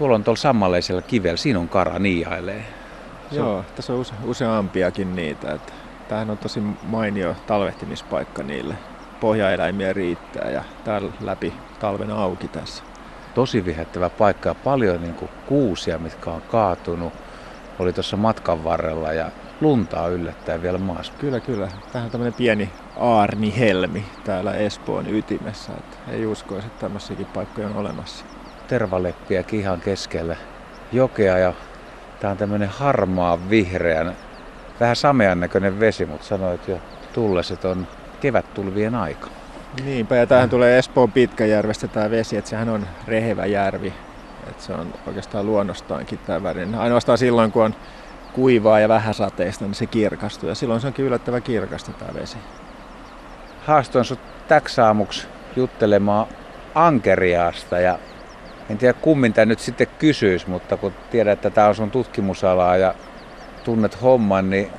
tuolla on tuolla sammaleisella kivellä, siinä on kara niiailee. Joo, tässä on use, useampiakin niitä. Että tämähän on tosi mainio talvehtimispaikka niille. Pohjaeläimiä riittää ja täällä läpi talven auki tässä. Tosi vihettävä paikka ja paljon niin kuin kuusia, mitkä on kaatunut. Oli tuossa matkan varrella ja luntaa yllättäen vielä maassa. Kyllä, kyllä. Tähän on tämmöinen pieni aarnihelmi täällä Espoon ytimessä. Että ei uskoisi, että tämmöisiäkin paikkoja on olemassa. Tervaleppiäkin ihan keskellä jokea ja Tämä on tämmöinen harmaa vihreän, vähän samean näköinen vesi, mutta sanoit jo tullessa, että on kevättulvien aika. Niinpä, ja tähän tulee Espoon Pitkäjärvestä tämä vesi, että sehän on rehevä järvi. Että se on oikeastaan luonnostaankin tämä värinen. Ainoastaan silloin, kun on kuivaa ja vähän sateista, niin se kirkastuu. Ja silloin se onkin yllättävän kirkasta tämä vesi. Haastoin sinut täksi aamuksi juttelemaan ankeriaasta ja en tiedä kummin tämä nyt sitten kysyisi, mutta kun tiedät, että tämä on sun tutkimusalaa ja tunnet homman, niin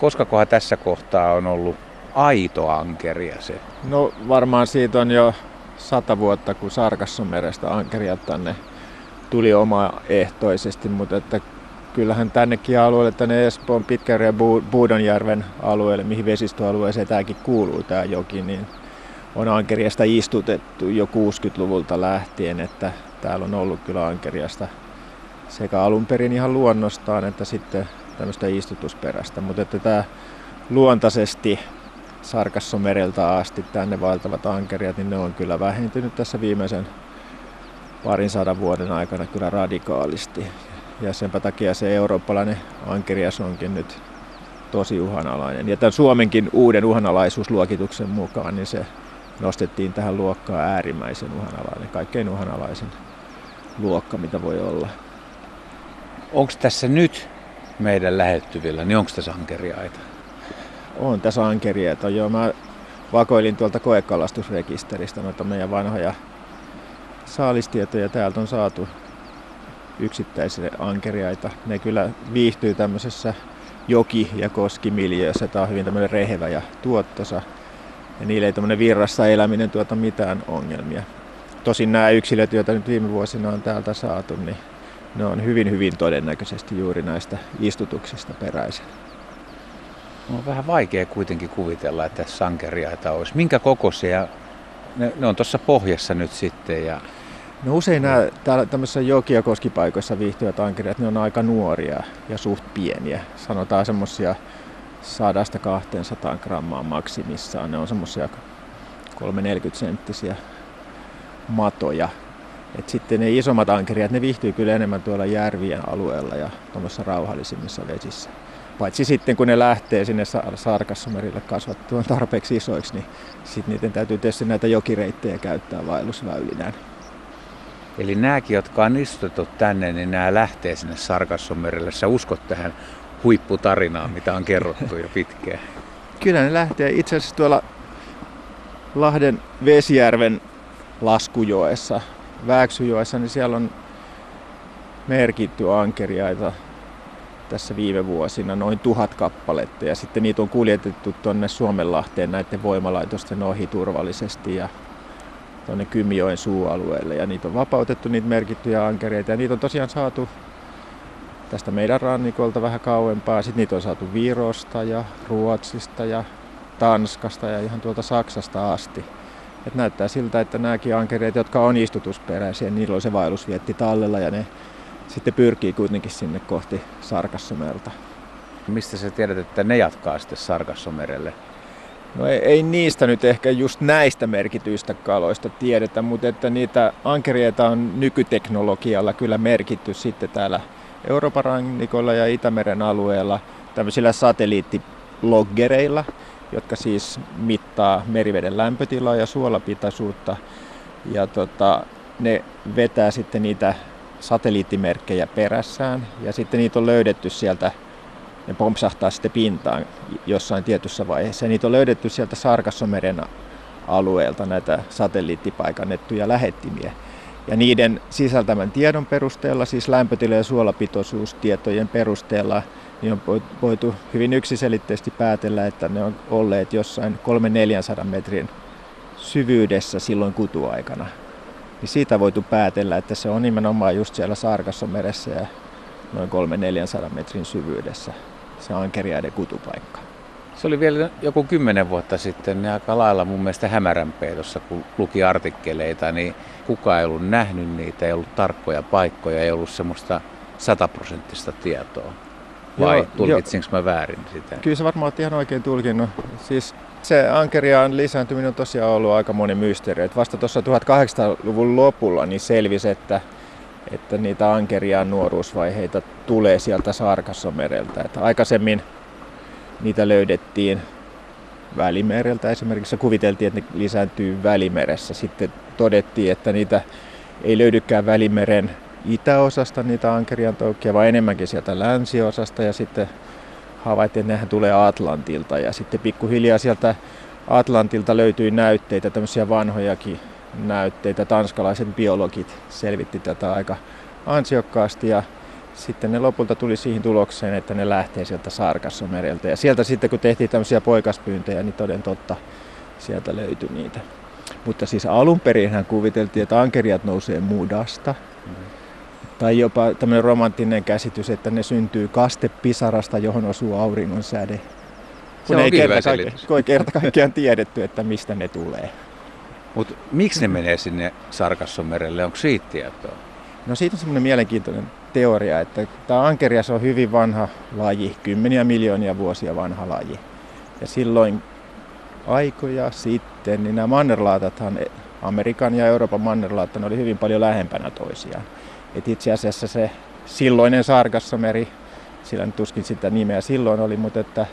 koska kohan tässä kohtaa on ollut aito ankeria se? No varmaan siitä on jo sata vuotta, kun Sarkassomerestä ankeria tänne tuli omaehtoisesti, mutta että kyllähän tännekin alueelle, tänne Espoon Pitkärjen ja Buudonjärven alueelle, mihin vesistöalueeseen tämäkin kuuluu tämä joki, niin on ankeriasta istutettu jo 60-luvulta lähtien, että täällä on ollut kyllä ankeriasta sekä alun perin ihan luonnostaan että sitten tämmöistä istutusperäistä, mutta että tämä luontaisesti Sarkassomereltä asti tänne vaeltavat ankeriat, niin ne on kyllä vähentynyt tässä viimeisen parin sadan vuoden aikana kyllä radikaalisti. Ja sen takia se eurooppalainen ankerias onkin nyt tosi uhanalainen. Ja tämän Suomenkin uuden uhanalaisuusluokituksen mukaan, niin se nostettiin tähän luokkaan äärimmäisen uhanalainen, kaikkein uhanalaisen luokka, mitä voi olla. Onko tässä nyt meidän lähettyvillä, niin onko tässä ankeriaita? On tässä ankeriaita, joo. Mä vakoilin tuolta koekalastusrekisteristä noita meidän vanhoja saalistietoja. Täältä on saatu yksittäisiä ankeriaita. Ne kyllä viihtyy tämmöisessä joki- ja koskimiljöössä. Tämä on hyvin tämmöinen rehevä ja tuottosa. Ja niille ei tämmöinen virrassa eläminen tuota mitään ongelmia. Tosin nämä yksilöt, joita nyt viime vuosina on täältä saatu, niin ne on hyvin, hyvin todennäköisesti juuri näistä istutuksista peräisin. On vähän vaikea kuitenkin kuvitella, että sankeriaita olisi. Minkä kokoisia? Ne, ne on tuossa pohjassa nyt sitten. Ja... No usein nämä täällä tämmöisissä joki- ja koskipaikoissa viihtyvät ankeriat, ne on aika nuoria ja suht pieniä. Sanotaan semmoisia 100-200 grammaa maksimissaan. Ne on semmoisia 3-40 senttisiä matoja. Et sitten ne isommat ankeriat, ne viihtyy kyllä enemmän tuolla järvien alueella ja tuommoissa rauhallisimmissa vesissä. Paitsi sitten kun ne lähtee sinne Sarkassomerille kasvattuaan tarpeeksi isoiksi, niin sitten niiden täytyy tietysti näitä jokireittejä käyttää vaellusväylinään. Eli nämäkin, jotka on istutettu tänne, niin nämä lähtee sinne Sarkassomerille. Sä uskot tähän huipputarinaan, mitä on kerrottu jo pitkään? Kyllä ne lähtee itse asiassa tuolla Lahden Vesijärven laskujoessa, Vääksyjoessa, niin siellä on merkitty ankeriaita tässä viime vuosina noin tuhat kappaletta. Ja sitten niitä on kuljetettu tuonne Suomenlahteen näiden voimalaitosten ohi turvallisesti ja tuonne Kymijoen suualueelle. Ja niitä on vapautettu niitä merkittyjä ankereita. Ja niitä on tosiaan saatu tästä meidän rannikolta vähän kauempaa. Sitten niitä on saatu Virosta ja Ruotsista ja Tanskasta ja ihan tuolta Saksasta asti. Et näyttää siltä, että nämäkin ankereet, jotka on istutusperäisiä, niillä on se vaellusvietti tallella ja ne sitten pyrkii kuitenkin sinne kohti Sarkassomerta. Mistä sä tiedät, että ne jatkaa sitten Sarkassomerelle? No ei, ei niistä nyt ehkä just näistä merkityistä kaloista tiedetä, mutta että niitä ankerieita on nykyteknologialla kyllä merkitty sitten täällä Euroopan rannikolla ja Itämeren alueella tämmöisillä satelliittiloggereilla, jotka siis mittaa meriveden lämpötilaa ja suolapitaisuutta. Ja tota, ne vetää sitten niitä satelliittimerkkejä perässään ja sitten niitä on löydetty sieltä, ne pompsahtaa sitten pintaan jossain tietyssä vaiheessa. Ja niitä on löydetty sieltä Sarkassomeren alueelta näitä satelliittipaikannettuja lähettimiä. Ja niiden sisältämän tiedon perusteella, siis lämpötila- ja suolapitoisuustietojen perusteella, niin on voitu hyvin yksiselitteisesti päätellä, että ne on olleet jossain 300-400 metrin syvyydessä silloin kutuaikana. niin siitä voitu päätellä, että se on nimenomaan just siellä Sarkasson meressä ja noin 300-400 metrin syvyydessä se ankeriaiden kutupaikka. Se oli vielä joku kymmenen vuotta sitten niin aika lailla mun mielestä hämärämpeä tuossa, kun luki artikkeleita, niin kukaan ei ollut nähnyt niitä, ei ollut tarkkoja paikkoja, ei ollut semmoista sataprosenttista tietoa. Vai tulkitsinko mä väärin sitä? Kyllä se varmaan ihan oikein tulkinnut. Siis se ankeriaan lisääntyminen on tosiaan ollut aika moni mysteeri. Et vasta tuossa 1800-luvun lopulla niin selvisi, että, että niitä ankeriaan nuoruusvaiheita tulee sieltä Sarkassomereltä. Että aikaisemmin niitä löydettiin Välimereltä esimerkiksi. Kuviteltiin, että ne lisääntyy Välimeressä. Sitten todettiin, että niitä ei löydykään Välimeren itäosasta niitä ankerian toukkia, vaan enemmänkin sieltä länsiosasta. Ja sitten havaittiin, että nehän tulee Atlantilta. Ja sitten pikkuhiljaa sieltä Atlantilta löytyi näytteitä, tämmöisiä vanhojakin näytteitä. Tanskalaiset biologit selvitti tätä aika ansiokkaasti ja sitten ne lopulta tuli siihen tulokseen, että ne lähtee sieltä Sarkassomereltä. Ja sieltä sitten kun tehtiin tämmöisiä poikaspyyntejä, niin toden totta sieltä löytyi niitä. Mutta siis alun perin kuviteltiin, että ankeriat nousee mudasta. Tai jopa tämmöinen romanttinen käsitys, että ne syntyy kastepisarasta, johon osuu auringon säde. Kun ei kerta, kaikki, kun kerta kaikkiaan tiedetty, että mistä ne tulee. Mutta miksi ne menee sinne Sarkassomerelle? Onko siitä tietoa? No siitä on semmoinen mielenkiintoinen teoria, että tämä ankerias on hyvin vanha laji, kymmeniä miljoonia vuosia vanha laji. Ja silloin aikoja sitten, niin nämä mannerlaatathan, Amerikan ja Euroopan mannerlaatat oli hyvin paljon lähempänä toisiaan. Et itse asiassa se silloinen Sargassameri, sillä nyt tuskin sitä nimeä silloin oli, mutta että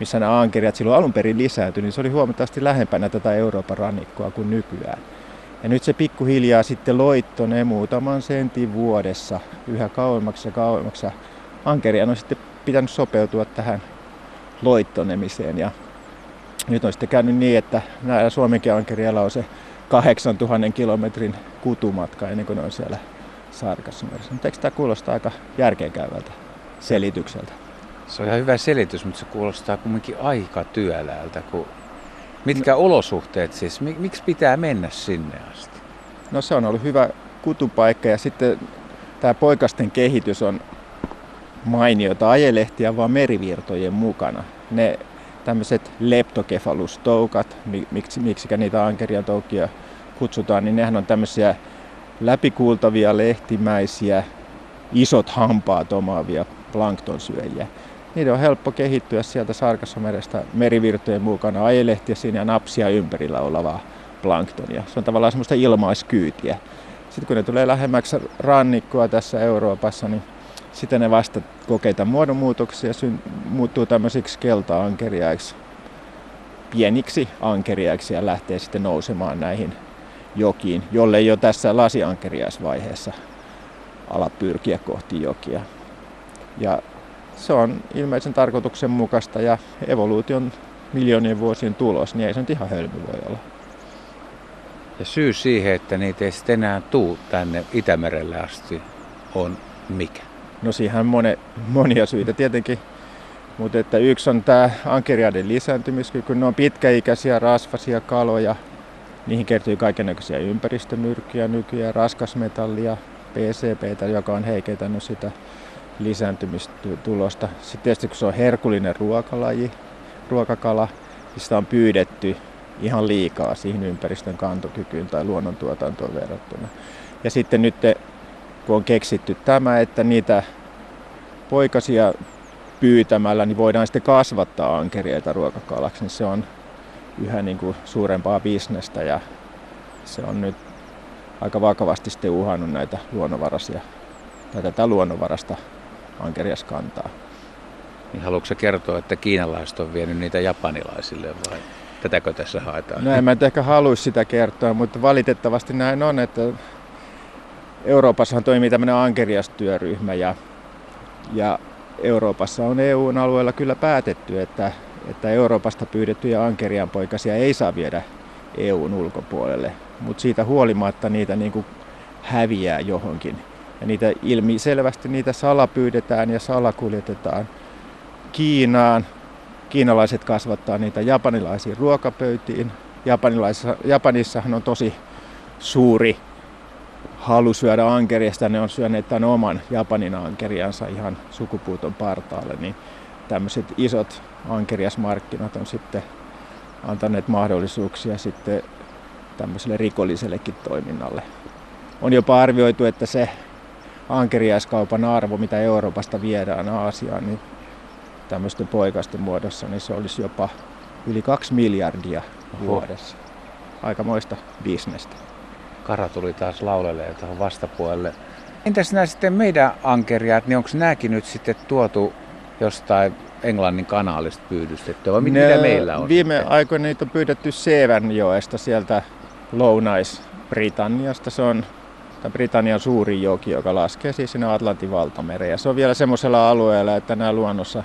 missä nämä ankeriat silloin alun perin lisääntyi, niin se oli huomattavasti lähempänä tätä Euroopan rannikkoa kuin nykyään. Ja nyt se pikkuhiljaa sitten loittonee muutaman sentin vuodessa yhä kauemmaksi ja kauemmaksi. Ankerian on sitten pitänyt sopeutua tähän loittonemiseen. Ja nyt on sitten käynyt niin, että näillä Suomenkin ankerialla on se 8000 kilometrin kutumatka ennen kuin ne on siellä Saarikassameressä. Mutta eikö tämä kuulostaa aika järkeenkäyvältä selitykseltä? Se on ihan hyvä selitys, mutta se kuulostaa kumminkin aika työläältä, kun Mitkä olosuhteet siis? Miksi pitää mennä sinne asti? No se on ollut hyvä kutupaikka ja sitten tämä poikasten kehitys on mainiota ajelehtiä vaan merivirtojen mukana. Ne tämmöiset leptokefalustoukat, miksi, miksikä niitä ankerian toukia kutsutaan, niin nehän on tämmöisiä läpikuultavia lehtimäisiä, isot hampaat omaavia planktonsyöjiä niiden on helppo kehittyä sieltä Sarkassomerestä merivirtojen mukana, ajelehtiä siinä ja napsia ympärillä olevaa planktonia. Se on tavallaan semmoista ilmaiskyytiä. Sitten kun ne tulee lähemmäksi rannikkoa tässä Euroopassa, niin sitten ne vasta kokeita muodonmuutoksia syn- muuttuu tämmöisiksi kelta-ankeriaiksi, pieniksi ankeriaiksi ja lähtee sitten nousemaan näihin jokiin, jolle jo tässä lasiankeriaisvaiheessa ala pyrkiä kohti jokia. Ja se on ilmeisen tarkoituksenmukaista ja evoluution miljoonien vuosien tulos, niin ei se nyt ihan hölmy voi olla. Ja syy siihen, että niitä ei sitten enää tuu tänne Itämerelle asti, on mikä? No siihen on mone, monia syitä tietenkin, mutta että yksi on tämä ankeriaiden lisääntymiskyky. Ne on pitkäikäisiä, rasvasia kaloja. Niihin kertyy kaikenlaisia ympäristömyrkkyjä nykyään, raskasmetallia, PCPtä, joka on heikentänyt sitä lisääntymistulosta. Sitten tietysti kun se on herkullinen ruokalaji, ruokakala, niin sitä on pyydetty ihan liikaa siihen ympäristön kantokykyyn tai luonnontuotantoon verrattuna. Ja sitten nyt kun on keksitty tämä, että niitä poikasia pyytämällä niin voidaan sitten kasvattaa ankeriaita ruokakalaksi, niin se on yhä niin kuin suurempaa bisnestä ja se on nyt aika vakavasti sitten uhannut näitä luonnonvaraisia tai tätä luonnonvarasta ankeriaskantaa. Niin haluatko kertoa, että kiinalaiset on vienyt niitä japanilaisille vai tätäkö tässä haetaan? No en mä ehkä haluaisi sitä kertoa, mutta valitettavasti näin on, että Euroopassahan toimii tämmöinen ankeriastyöryhmä ja, ja Euroopassa on EUn alueella kyllä päätetty, että, että Euroopasta pyydettyjä ankerianpoikasia ei saa viedä EUn ulkopuolelle, mutta siitä huolimatta niitä niin kuin häviää johonkin ja niitä ilmi selvästi niitä salapyydetään ja salakuljetetaan Kiinaan. Kiinalaiset kasvattaa niitä japanilaisiin ruokapöytiin. Japanissahan on tosi suuri halu syödä ankeriasta, ne on syöneet tämän oman Japanin ankeriansa ihan sukupuuton partaalle, niin tämmöiset isot ankeriasmarkkinat on sitten antaneet mahdollisuuksia sitten tämmöiselle rikollisellekin toiminnalle. On jopa arvioitu, että se ankeriaiskaupan arvo, mitä Euroopasta viedään Aasiaan, niin tämmöisten poikasten muodossa, niin se olisi jopa yli kaksi miljardia vuodessa. Aikamoista bisnestä. Kara tuli taas laulelle tuohon vastapuolelle. Entäs nämä sitten meidän ankeriaat, niin onko nämäkin nyt sitten tuotu jostain Englannin kanaalista pyydystettyä vai mitä ne, meillä on? Viime sitten? aikoina niitä on pyydetty Severnjoesta sieltä Lounais-Britanniasta. Se on Britannian suurin joki, joka laskee siis sinne Atlantin valtamereen. Ja se on vielä semmoisella alueella, että nämä luonnossa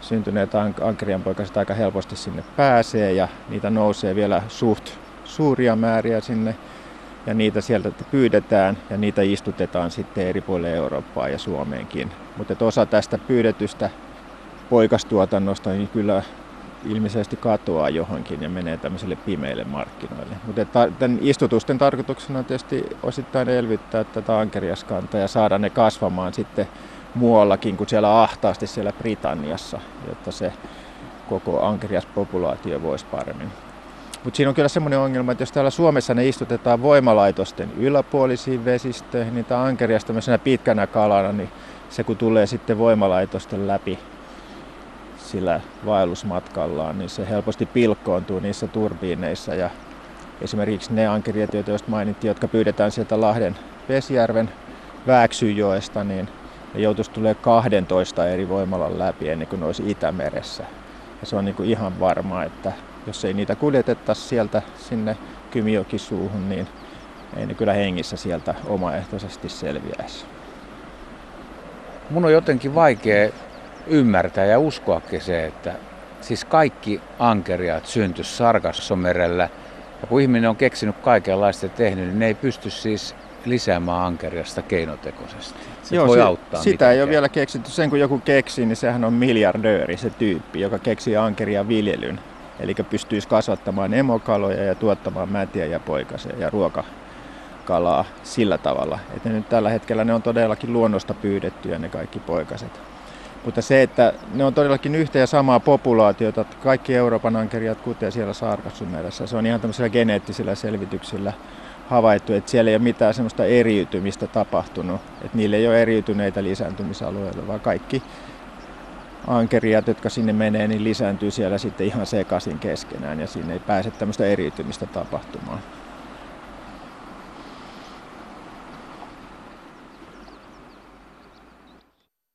syntyneet ankerianpoikaset aika helposti sinne pääsee ja niitä nousee vielä suht suuria määriä sinne ja niitä sieltä pyydetään ja niitä istutetaan sitten eri puolille Eurooppaa ja Suomeenkin. Mutta osa tästä pyydetystä poikastuotannosta niin kyllä ilmeisesti katoaa johonkin ja menee tämmöiselle pimeille markkinoille. Mutta tämän istutusten tarkoituksena on tietysti osittain elvyttää tätä ankeriaskantaa ja saada ne kasvamaan sitten muuallakin kuin siellä ahtaasti siellä Britanniassa, jotta se koko ankeriaspopulaatio voisi paremmin. Mutta siinä on kyllä semmoinen ongelma, että jos täällä Suomessa ne istutetaan voimalaitosten yläpuolisiin vesistöihin, niin tämä ankerias tämmöisenä pitkänä kalana, niin se kun tulee sitten voimalaitosten läpi sillä vaellusmatkallaan, niin se helposti pilkkoontuu niissä turbiineissa ja esimerkiksi ne ankeriat, joista mainittiin, jotka pyydetään sieltä Lahden Vesijärven Vääksyjoesta, niin ne joutuisi tulee 12 eri voimalan läpi ennen kuin ne olisi Itämeressä. Ja se on niin kuin ihan varma, että jos ei niitä kuljetettaisi sieltä sinne Kymijokisuuhun, niin ei ne kyllä hengissä sieltä omaehtoisesti selviäisi. Mun on jotenkin vaikea ymmärtää ja uskoakin se, että siis kaikki ankeriat syntyisi Sargassomerellä. Ja kun ihminen on keksinyt kaikenlaista tehnyt, niin ne ei pysty siis lisäämään ankeriasta keinotekoisesti. Se Joo, voi se, auttaa sitä mitenkään. ei ole vielä keksitty. Sen kun joku keksii, niin sehän on miljardööri se tyyppi, joka keksii ankeria viljelyn. Eli pystyisi kasvattamaan emokaloja ja tuottamaan mätiä ja poikasia ja ruokakalaa sillä tavalla. Että nyt tällä hetkellä ne on todellakin luonnosta pyydettyjä ne kaikki poikaset. Mutta se, että ne on todellakin yhtä ja samaa populaatiota, kaikki Euroopan ankeriat kutee siellä Saarkassumeressä. Se on ihan tämmöisillä geneettisillä selvityksillä havaittu, että siellä ei ole mitään semmoista eriytymistä tapahtunut. Että niillä ei ole eriytyneitä lisääntymisalueita, vaan kaikki ankeriat, jotka sinne menee, niin lisääntyy siellä sitten ihan sekaisin keskenään ja sinne ei pääse tämmöistä eriytymistä tapahtumaan.